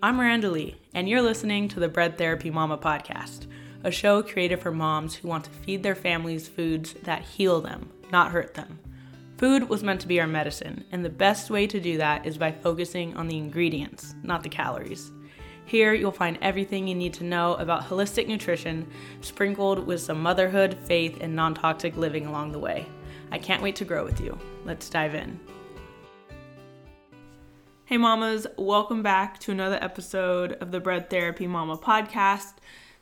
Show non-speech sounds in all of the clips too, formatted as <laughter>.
I'm Miranda Lee, and you're listening to the Bread Therapy Mama podcast, a show created for moms who want to feed their families foods that heal them, not hurt them. Food was meant to be our medicine, and the best way to do that is by focusing on the ingredients, not the calories. Here, you'll find everything you need to know about holistic nutrition, sprinkled with some motherhood, faith, and non toxic living along the way. I can't wait to grow with you. Let's dive in. Hey, mamas, welcome back to another episode of the Bread Therapy Mama podcast.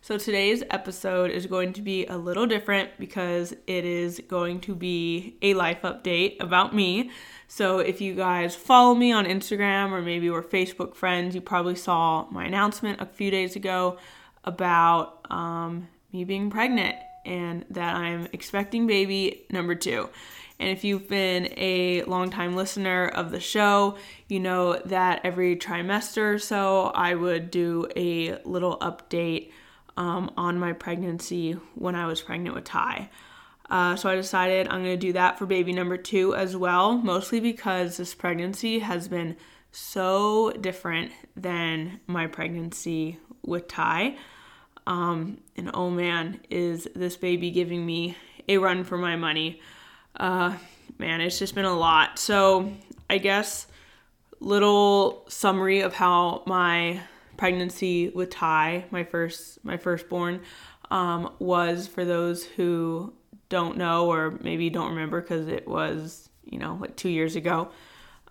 So, today's episode is going to be a little different because it is going to be a life update about me. So, if you guys follow me on Instagram or maybe we're Facebook friends, you probably saw my announcement a few days ago about um, me being pregnant and that I'm expecting baby number two. And if you've been a long-time listener of the show, you know that every trimester or so I would do a little update um, on my pregnancy when I was pregnant with Ty. Uh, so I decided I'm going to do that for baby number two as well, mostly because this pregnancy has been so different than my pregnancy with Ty. Um, and oh man, is this baby giving me a run for my money? Uh, man, it's just been a lot. So I guess little summary of how my pregnancy with Ty, my first my firstborn, um, was for those who don't know or maybe don't remember because it was you know like two years ago.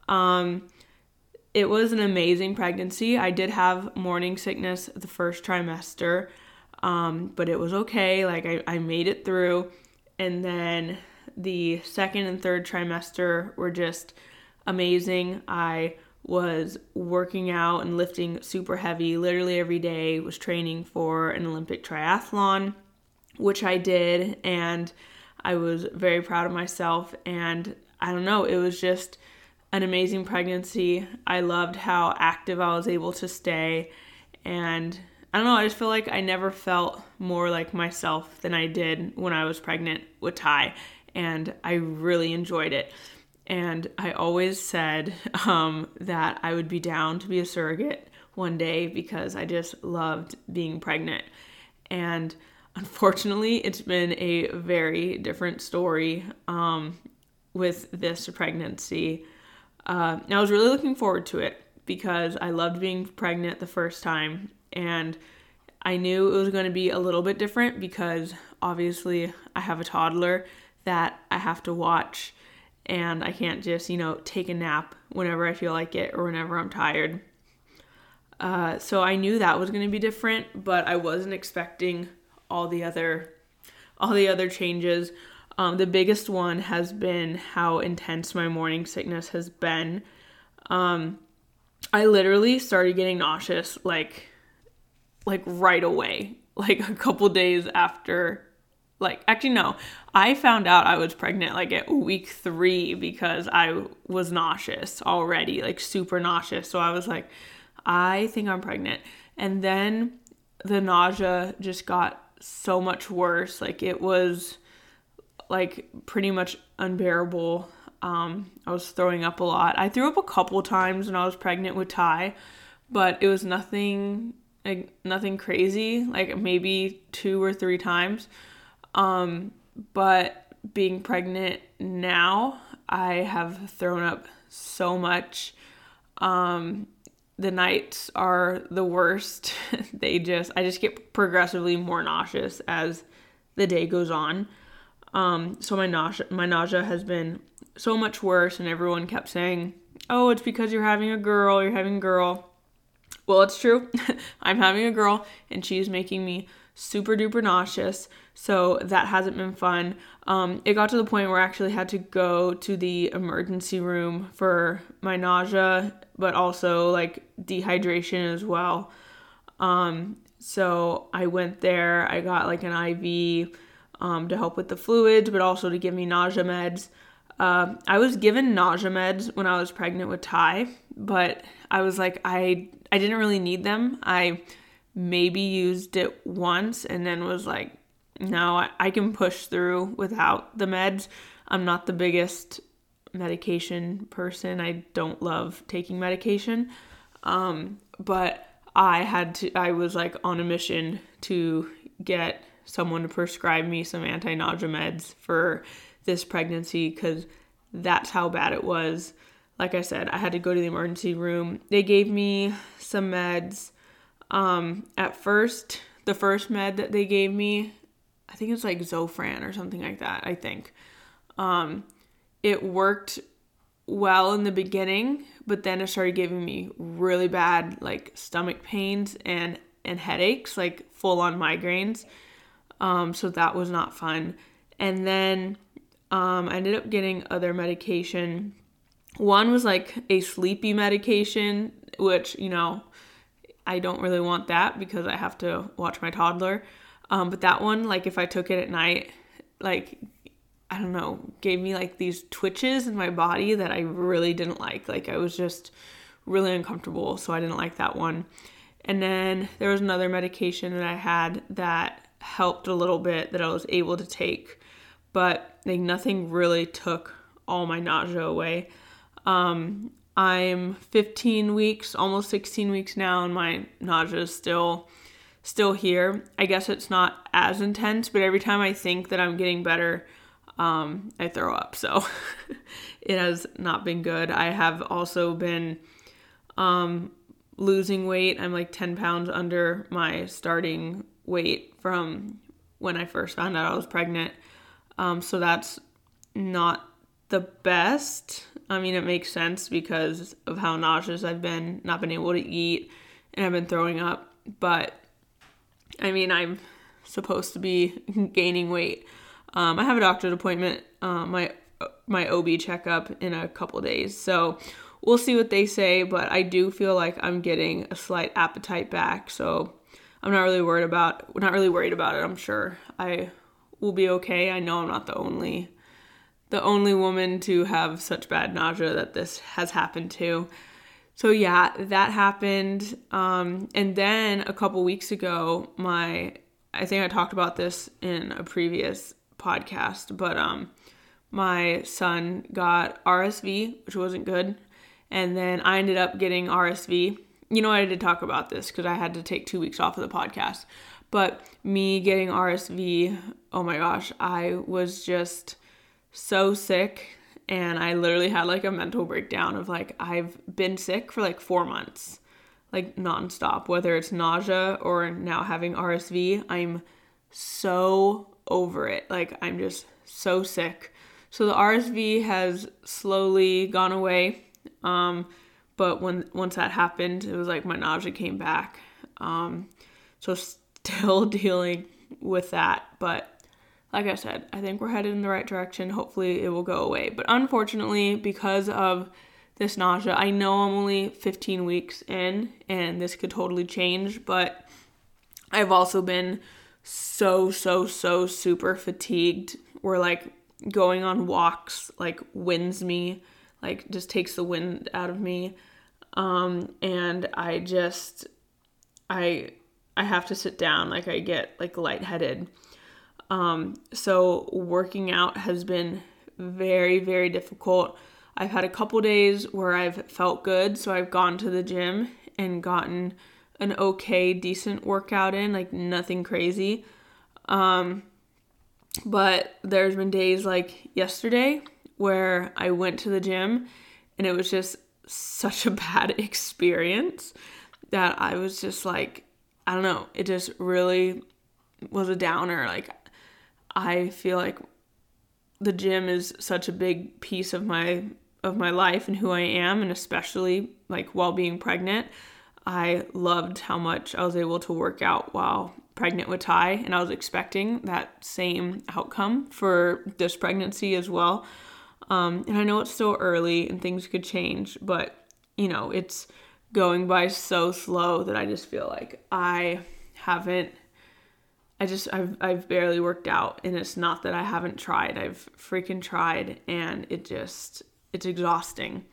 Um, it was an amazing pregnancy. I did have morning sickness the first trimester, um, but it was okay. Like I, I made it through, and then the second and third trimester were just amazing. I was working out and lifting super heavy literally every day, was training for an Olympic triathlon, which I did, and I was very proud of myself. And I don't know, it was just an amazing pregnancy. I loved how active I was able to stay. And I don't know, I just feel like I never felt more like myself than I did when I was pregnant with Ty and I really enjoyed it. And I always said um, that I would be down to be a surrogate one day because I just loved being pregnant. And unfortunately, it's been a very different story um, with this pregnancy. Uh, I was really looking forward to it because I loved being pregnant the first time. And I knew it was going to be a little bit different because obviously I have a toddler that I have to watch and I can't just, you know, take a nap whenever I feel like it or whenever I'm tired. Uh, so I knew that was going to be different, but I wasn't expecting all the other all the other changes. Um, the biggest one has been how intense my morning sickness has been. Um, I literally started getting nauseous like like right away, <laughs> like a couple days after like actually no. I found out i was pregnant like at week three because i was nauseous already like super nauseous. So i was like i think i'm pregnant. And then the nausea just got so much worse. Like it was like pretty much unbearable. Um i was throwing up a lot. I threw up a couple times when i was pregnant with ty but it was nothing like nothing crazy. Like maybe two or three times um, but being pregnant now, I have thrown up so much. Um, the nights are the worst. <laughs> they just, I just get progressively more nauseous as the day goes on. Um, so my nausea, my nausea has been so much worse, and everyone kept saying, "Oh, it's because you're having a girl. You're having a girl." Well, it's true. <laughs> I'm having a girl, and she's making me super duper nauseous. So that hasn't been fun. Um, it got to the point where I actually had to go to the emergency room for my nausea, but also like dehydration as well. Um, so I went there. I got like an IV um, to help with the fluids, but also to give me nausea meds. Uh, I was given nausea meds when I was pregnant with Ty, but I was like, I I didn't really need them. I maybe used it once and then was like, no, I, I can push through without the meds. I'm not the biggest medication person. I don't love taking medication. Um, but I had to I was like on a mission to get someone to prescribe me some anti-nausea meds for this pregnancy cuz that's how bad it was. Like I said, I had to go to the emergency room. They gave me some meds. Um, at first, the first med that they gave me, I think it's like Zofran or something like that, I think. Um, it worked well in the beginning, but then it started giving me really bad like stomach pains and and headaches, like full on migraines. Um, so that was not fun. And then um, I ended up getting other medication. One was like a sleepy medication, which, you know, I don't really want that because I have to watch my toddler. Um, but that one, like if I took it at night, like I don't know, gave me like these twitches in my body that I really didn't like. Like I was just really uncomfortable, so I didn't like that one. And then there was another medication that I had that helped a little bit that I was able to take, but like nothing really took all my nausea away. Um, I'm 15 weeks, almost 16 weeks now, and my nausea is still still here. I guess it's not as intense, but every time I think that I'm getting better, um, I throw up. So <laughs> it has not been good. I have also been um, losing weight. I'm like 10 pounds under my starting weight from when I first found out I was pregnant. Um, so that's not the best. I mean, it makes sense because of how nauseous I've been, not been able to eat, and I've been throwing up. But I mean, I'm supposed to be <laughs> gaining weight. Um, I have a doctor's appointment, uh, my my OB checkup in a couple days, so we'll see what they say. But I do feel like I'm getting a slight appetite back, so I'm not really worried about not really worried about it. I'm sure I will be okay. I know I'm not the only the only woman to have such bad nausea that this has happened to. So yeah, that happened. Um, and then a couple weeks ago, my I think I talked about this in a previous podcast, but um, my son got RSV, which wasn't good, and then I ended up getting RSV. You know, I did talk about this because I had to take two weeks off of the podcast. But me getting RSV, oh my gosh, I was just so sick and I literally had like a mental breakdown of like I've been sick for like 4 months like nonstop whether it's nausea or now having RSV I'm so over it. Like I'm just so sick. So the RSV has slowly gone away. Um, but when once that happened, it was like my nausea came back. Um, so <laughs> still dealing with that, but like I said, I think we're headed in the right direction. Hopefully it will go away. But unfortunately, because of this nausea, I know I'm only 15 weeks in and this could totally change, but I've also been so so so super fatigued where like going on walks like wins me like just takes the wind out of me um and i just i i have to sit down like i get like lightheaded um so working out has been very very difficult i've had a couple days where i've felt good so i've gone to the gym and gotten an okay, decent workout in, like nothing crazy. Um, but there's been days like yesterday where I went to the gym and it was just such a <laughs> bad experience that I was just like, I don't know, it just really was a downer. Like, I feel like the gym is such a big piece of my of my life and who I am and especially like while being pregnant I loved how much I was able to work out while pregnant with Ty, and I was expecting that same outcome for this pregnancy as well. Um, and I know it's still early and things could change, but you know, it's going by so slow that I just feel like I haven't I just I've I've barely worked out and it's not that I haven't tried. I've freaking tried and it just it's exhausting.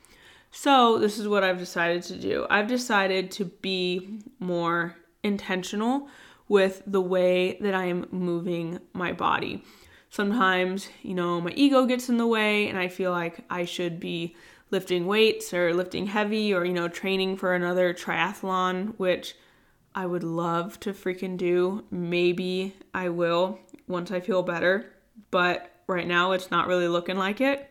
So, this is what I've decided to do. I've decided to be more intentional with the way that I am moving my body. Sometimes, you know, my ego gets in the way and I feel like I should be lifting weights or lifting heavy or, you know, training for another triathlon, which I would love to freaking do. Maybe I will once I feel better, but right now it's not really looking like it.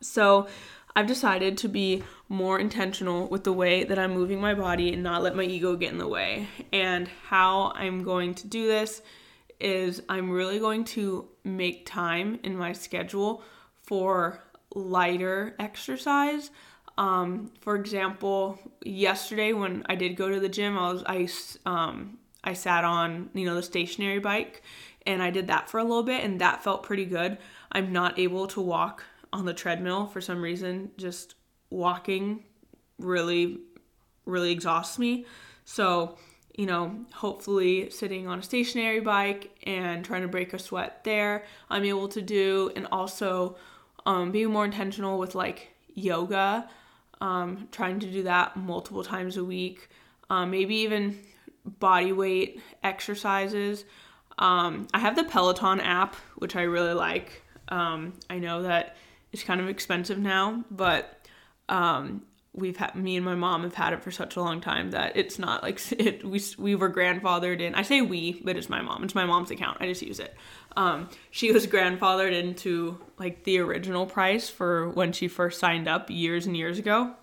So I've decided to be more intentional with the way that I'm moving my body and not let my ego get in the way. And how I'm going to do this is I'm really going to make time in my schedule for lighter exercise. Um, for example, yesterday when I did go to the gym, I was I um, I sat on you know the stationary bike, and I did that for a little bit, and that felt pretty good. I'm not able to walk on the treadmill for some reason. Just walking really, really exhausts me. So you know, hopefully sitting on a stationary bike and trying to break a sweat there, I'm able to do, and also um, being more intentional with like yoga, um, trying to do that multiple times a week, um, maybe even body weight exercises. Um, I have the Peloton app, which I really like. Um, I know that it's kind of expensive now, but um, we've had me and my mom have had it for such a long time that it's not like <laughs> it we we were grandfathered in. I say we, but it's my mom. It's my mom's account. I just use it. Um, she was grandfathered into like the original price for when she first signed up years and years ago.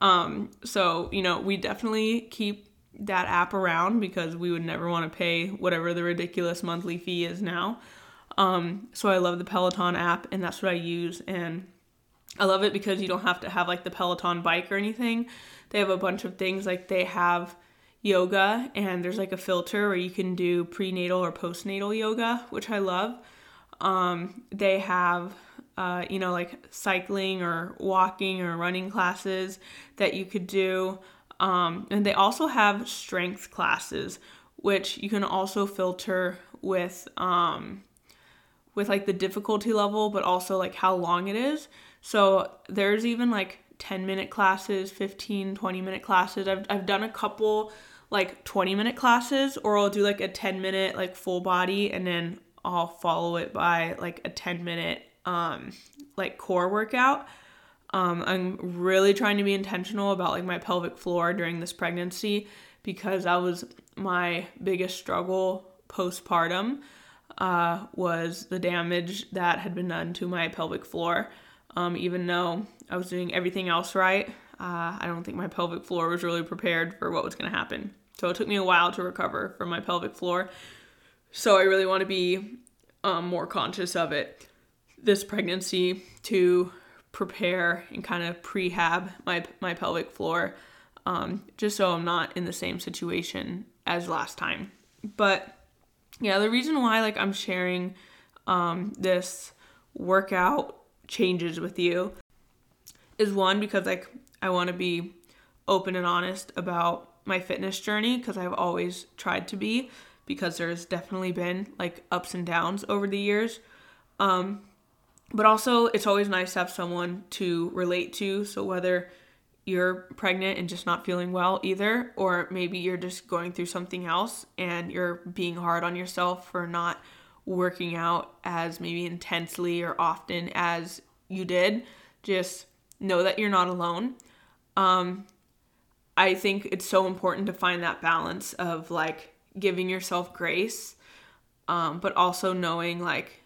Um, so you know we definitely keep that app around because we would never want to pay whatever the ridiculous monthly fee is now. Um, so I love the Peloton app and that's what I use and I love it because you don't have to have like the Peloton bike or anything. They have a bunch of things like they have yoga and there's like a filter where you can do prenatal or postnatal yoga, which I love. Um, they have uh, you know like cycling or walking or running classes that you could do. Um, and they also have strength classes, which you can also filter with um, with like the difficulty level, but also like how long it is. So there's even like 10 minute classes, 15, 20 minute classes. I've, I've done a couple like 20 minute classes, or I'll do like a 10 minute like full body and then I'll follow it by like a 10 minute um like core workout. Um, I'm really trying to be intentional about like my pelvic floor during this pregnancy because that was my biggest struggle postpartum uh, was the damage that had been done to my pelvic floor. Um, even though I was doing everything else right, uh, I don't think my pelvic floor was really prepared for what was going to happen. So it took me a while to recover from my pelvic floor. So I really want to be um, more conscious of it this pregnancy to prepare and kind of prehab my my pelvic floor, um, just so I'm not in the same situation as last time. But yeah, the reason why like I'm sharing um, this workout changes with you is one because like I want to be open and honest about my fitness journey because I've always tried to be because there's definitely been like ups and downs over the years. Um, but also it's always nice to have someone to relate to. So whether you're pregnant and just not feeling well either, or maybe you're just going through something else and you're being hard on yourself for not working out as maybe intensely or often as you did, just know that you're not alone. Um, I think it's so important to find that balance of like giving yourself grace, um, but also knowing like,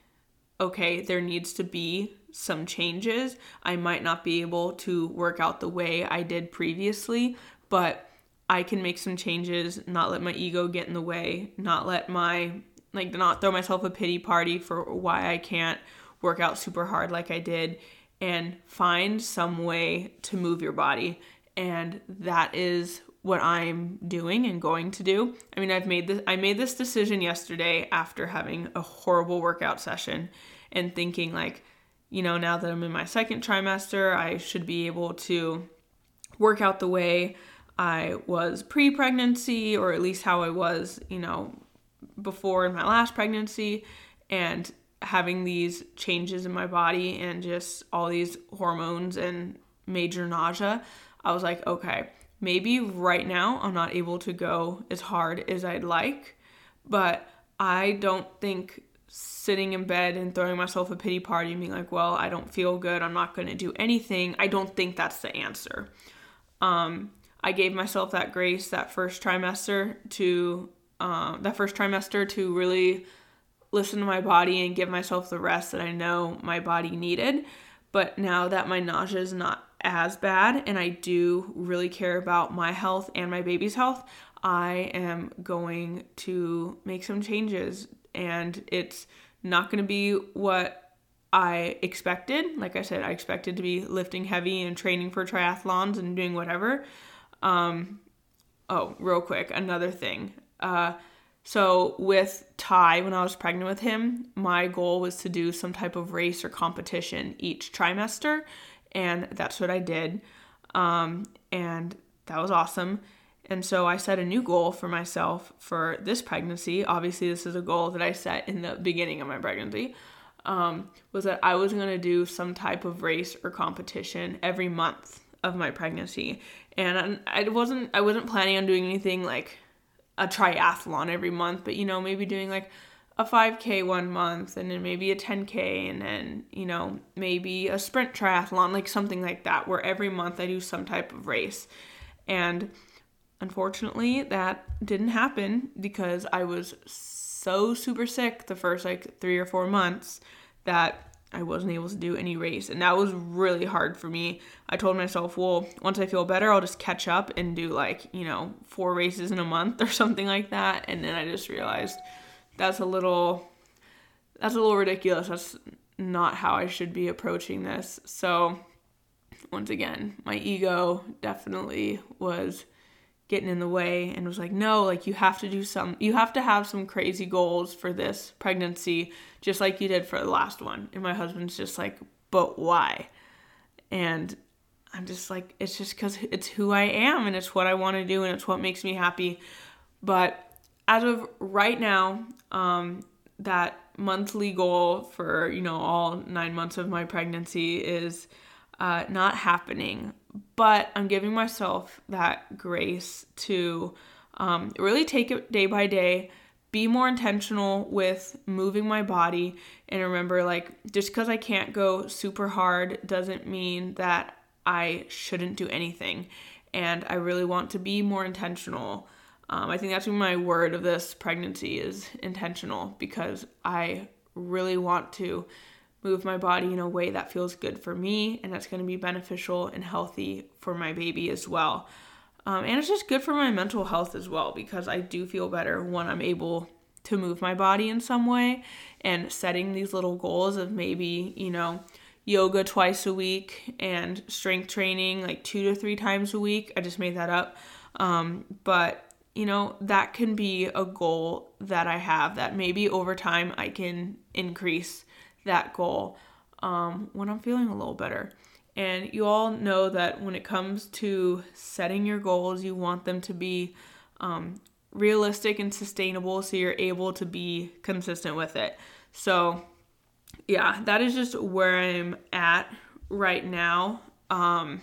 okay, there needs to be some changes. I might not be able to work out the way I did previously, but I can make some changes, not let my ego get in the way, not let my like not throw myself a pity party for why I can't work out super hard like I did and find some way to move your body. And that is what I'm doing and going to do. I mean, I've made this I made this decision yesterday after having a horrible workout session and thinking like, you know, now that I'm in my second trimester, I should be able to work out the way I was pre-pregnancy or at least how I was, you know, before in my last pregnancy and having these changes in my body and just all these hormones and major nausea, I was like, okay, maybe right now I'm not able to go as hard as I'd like, but I don't think sitting in bed and throwing myself a pity party and being like, well, I don't feel good, I'm not going to do anything, I don't think that's the answer. Um, I gave myself that grace that first trimester to um, that first trimester to really listen to my body and give myself the rest that I know my body needed. But now that my nausea is not as bad and I do really care about my health and my baby's health, I am going to make some changes and it's not going to be what I expected. Like I said, I expected to be lifting heavy and training for triathlons and doing whatever. Um, oh, real quick, another thing. Uh, so with Ty, when I was pregnant with him, my goal was to do some type of race or competition each trimester, and that's what I did. Um, and that was awesome. And so I set a new goal for myself for this pregnancy. Obviously, this is a goal that I set in the beginning of my pregnancy. Um, was that I was going to do some type of race or competition every month of my pregnancy, and I wasn't I wasn't planning on doing anything like a triathlon every month, but you know maybe doing like a 5k one month and then maybe a 10k and then you know maybe a sprint triathlon like something like that where every month I do some type of race. And Unfortunately, that didn't happen because I was so super sick the first like three or four months that I wasn't able to do any race. And that was really hard for me. I told myself, well, once I feel better, I'll just catch up and do like, you know, four races in a month <laughs> or something like that. And then I just realized that's a little that's a little ridiculous. That's not how I should be approaching this. So once again, my ego definitely was getting in the way and was like, no, like you have to do some, you have to have some crazy goals for this pregnancy, just like you did for the last one. And my husband's just like, but why? And I'm just like, it's just because it's who I am and it's what I want to do and it's what makes me happy. But as of right now, um, that monthly goal for, you know, all nine months of my pregnancy is uh, not happening but I'm giving myself that grace to um, really take it day by day, be more intentional with moving my body, and remember like, just because I can't go super hard doesn't mean that I shouldn't do anything. And I really want to be more intentional. Um, I think that's my word of this pregnancy is intentional because I really want to move my body in a way that feels good for me and that's going to be beneficial and healthy for my baby as well. Um, and it's just good for my mental health as well because I do feel better when I'm able to move my body in some way and setting these little goals of maybe, you know, yoga twice a week and strength training like two to three times a week. I just made that up. Um, but, you know, that can be a goal that I have that maybe over time I can increase that goal um, when I'm feeling a little better. And you all know that when it comes to setting your goals, you want them to be um, realistic and sustainable so you're able to be consistent with it. So, yeah, that is just where I'm at right now um,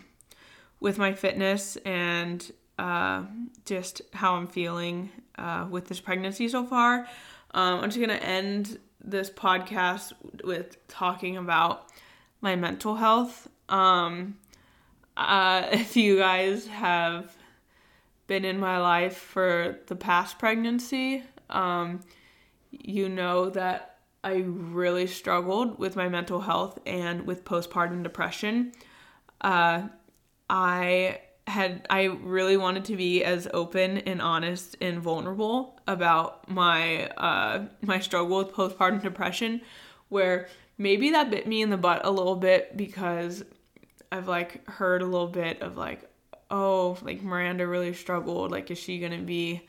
with my fitness and uh, just how I'm feeling uh, with this pregnancy so far. Um, I'm just going to end this podcast with talking about my mental health. Um, uh, <laughs> if you guys have been in my life for the past pregnancy, um, you know that I really struggled with my mental health and with postpartum depression. Uh, I had I really wanted to be as open and honest and vulnerable about my uh, my struggle with postpartum depression, where maybe that bit me in the butt a little bit because I've like heard a little bit of like, oh, like Miranda really struggled. Like, is she gonna be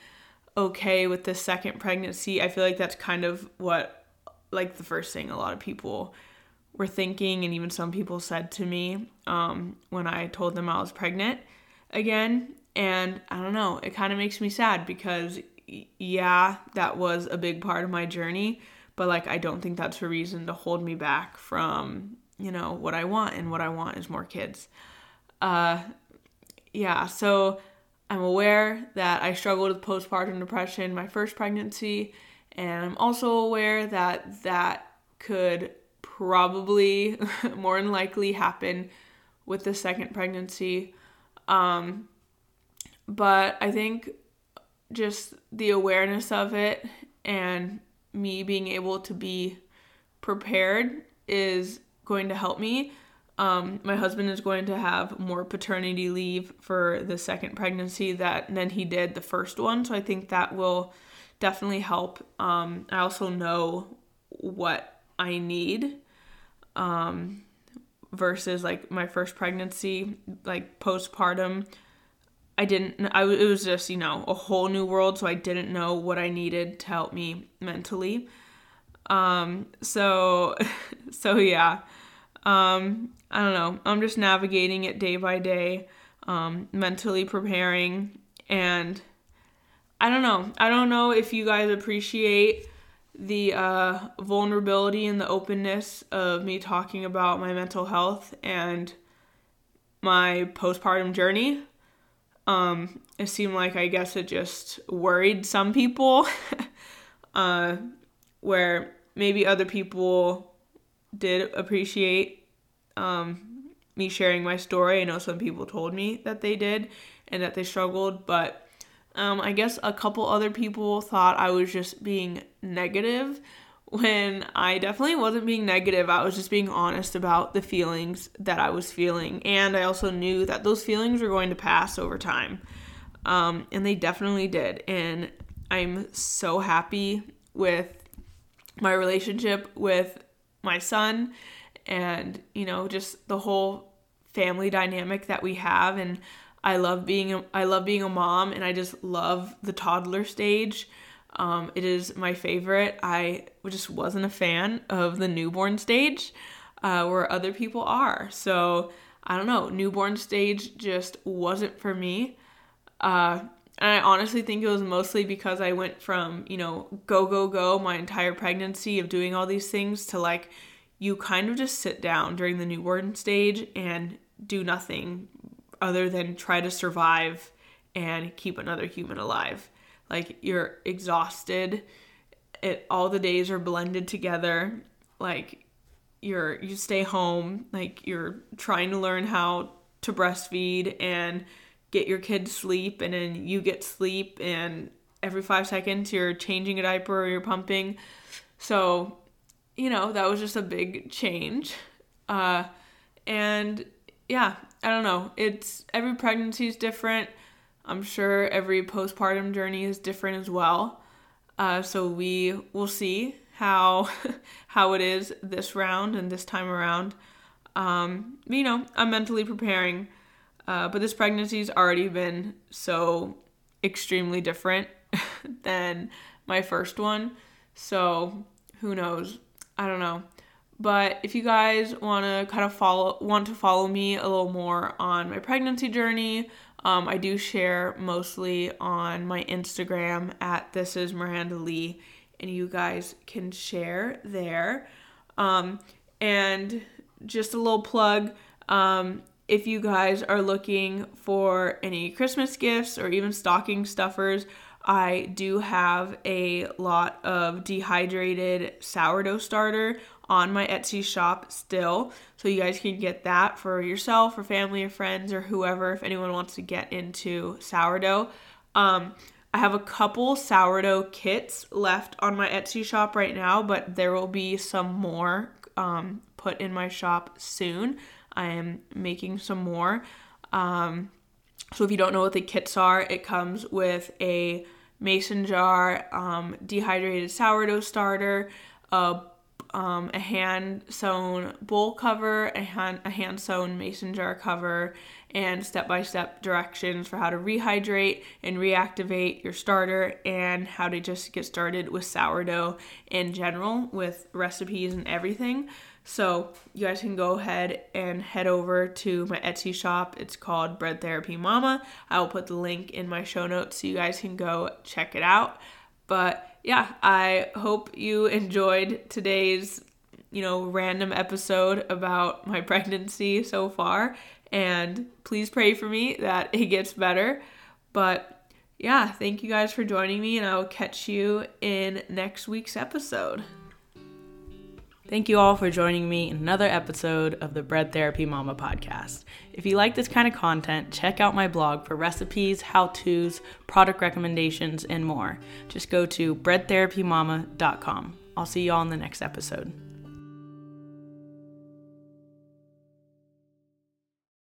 okay with the second pregnancy? I feel like that's kind of what like the first thing a lot of people were thinking, and even some people said to me um, when I told them I was pregnant again. And I don't know, it kind of makes me sad because, yeah, that was a big part of my journey. But like, I don't think that's a reason to hold me back from, you know, what I want. And what I want is more kids. Uh, yeah, so I'm aware that I struggled with postpartum depression my first pregnancy. And I'm also aware that that could probably <laughs> more than likely happen with the second pregnancy. Um, but I think just the awareness of it and me being able to be prepared is going to help me. Um, my husband is going to have more paternity leave for the second pregnancy that than he did the first one, so I think that will definitely help. Um, I also know what I need um, versus like my first pregnancy, like postpartum. I didn't. I it was just you know a whole new world, so I didn't know what I needed to help me mentally. Um. So, <laughs> so yeah. Um. I don't know. I'm just navigating it day by day, um, mentally preparing, and I don't know. I don't know if you guys appreciate the uh, vulnerability and the openness of me talking about my mental health and my postpartum journey. Um, it seemed like I guess it just worried some people, <laughs> uh, where maybe other people did appreciate um, me sharing my story. I know some people told me that they did and that they struggled, but um, I guess a couple other people thought I was just being negative when I definitely wasn't being negative. I was just being honest about the feelings that I was feeling. And I also knew that those feelings were going to pass over time. Um, and they definitely did. And I'm so happy with my relationship with my son and, you know, just the whole family dynamic that we have. And I love being a, I love being a mom and I just love the toddler stage. Um, it is my favorite. I just wasn't a fan of the newborn stage uh, where other people are. So I don't know, newborn stage just wasn't for me. Uh, and I honestly think it was mostly because I went from, you know, go, go, go my entire pregnancy of doing all these things to like, you kind of just sit down during the newborn stage and do nothing other than try to survive and keep another human alive. Like you're exhausted. It all the days are blended together. Like you're you stay home, like you're trying to learn how to breastfeed and get your kid sleep and then you get sleep and every 5 seconds you're changing a diaper or you're pumping. So, you know, that was just a big change. Uh and yeah, I don't know. It's every pregnancy is different. I'm sure every postpartum journey is different as well. Uh, so we will see how <laughs> how it is this round and this time around. Um, you know, I'm mentally preparing, uh, but this pregnancy's already been so extremely different <laughs> than my first one. So who knows? I don't know. But if you guys want to kind of follow, want to follow me a little more on my pregnancy journey, um, I do share mostly on my Instagram at this is Miranda Lee, and you guys can share there. Um, and just a little plug. Um, if you guys are looking for any Christmas gifts or even stocking stuffers, I do have a lot of dehydrated sourdough starter on my Etsy shop still. So you guys can get that for yourself or family or friends or whoever if anyone wants to get into sourdough. Um, I have a couple sourdough kits left on my Etsy shop right now, but there will be some more um, put in my shop soon. I am making some more. Um, so if you don't know what the kits are, it comes with a mason jar, um, dehydrated sourdough starter, a um, a hand sewn bowl cover, a hand, a hand sewn mason jar cover, and step by step directions for how to rehydrate and reactivate your starter and how to just get started with sourdough in general with recipes and everything. So, you guys can go ahead and head over to my Etsy shop. It's called Bread Therapy Mama. I will put the link in my show notes so you guys can go check it out. But yeah, I hope you enjoyed today's, you know, random episode about my <laughs> pregnancy so far. And please pray for me that it gets better. But yeah, thank you guys for joining me, and I will catch you in next week's episode. Thank you all for joining me in another episode of the Bread Therapy Mama podcast. If you like this kind of content, check out my blog for recipes, how to's, product recommendations, and more. Just go to breadtherapymama.com. I'll see you all in the next episode.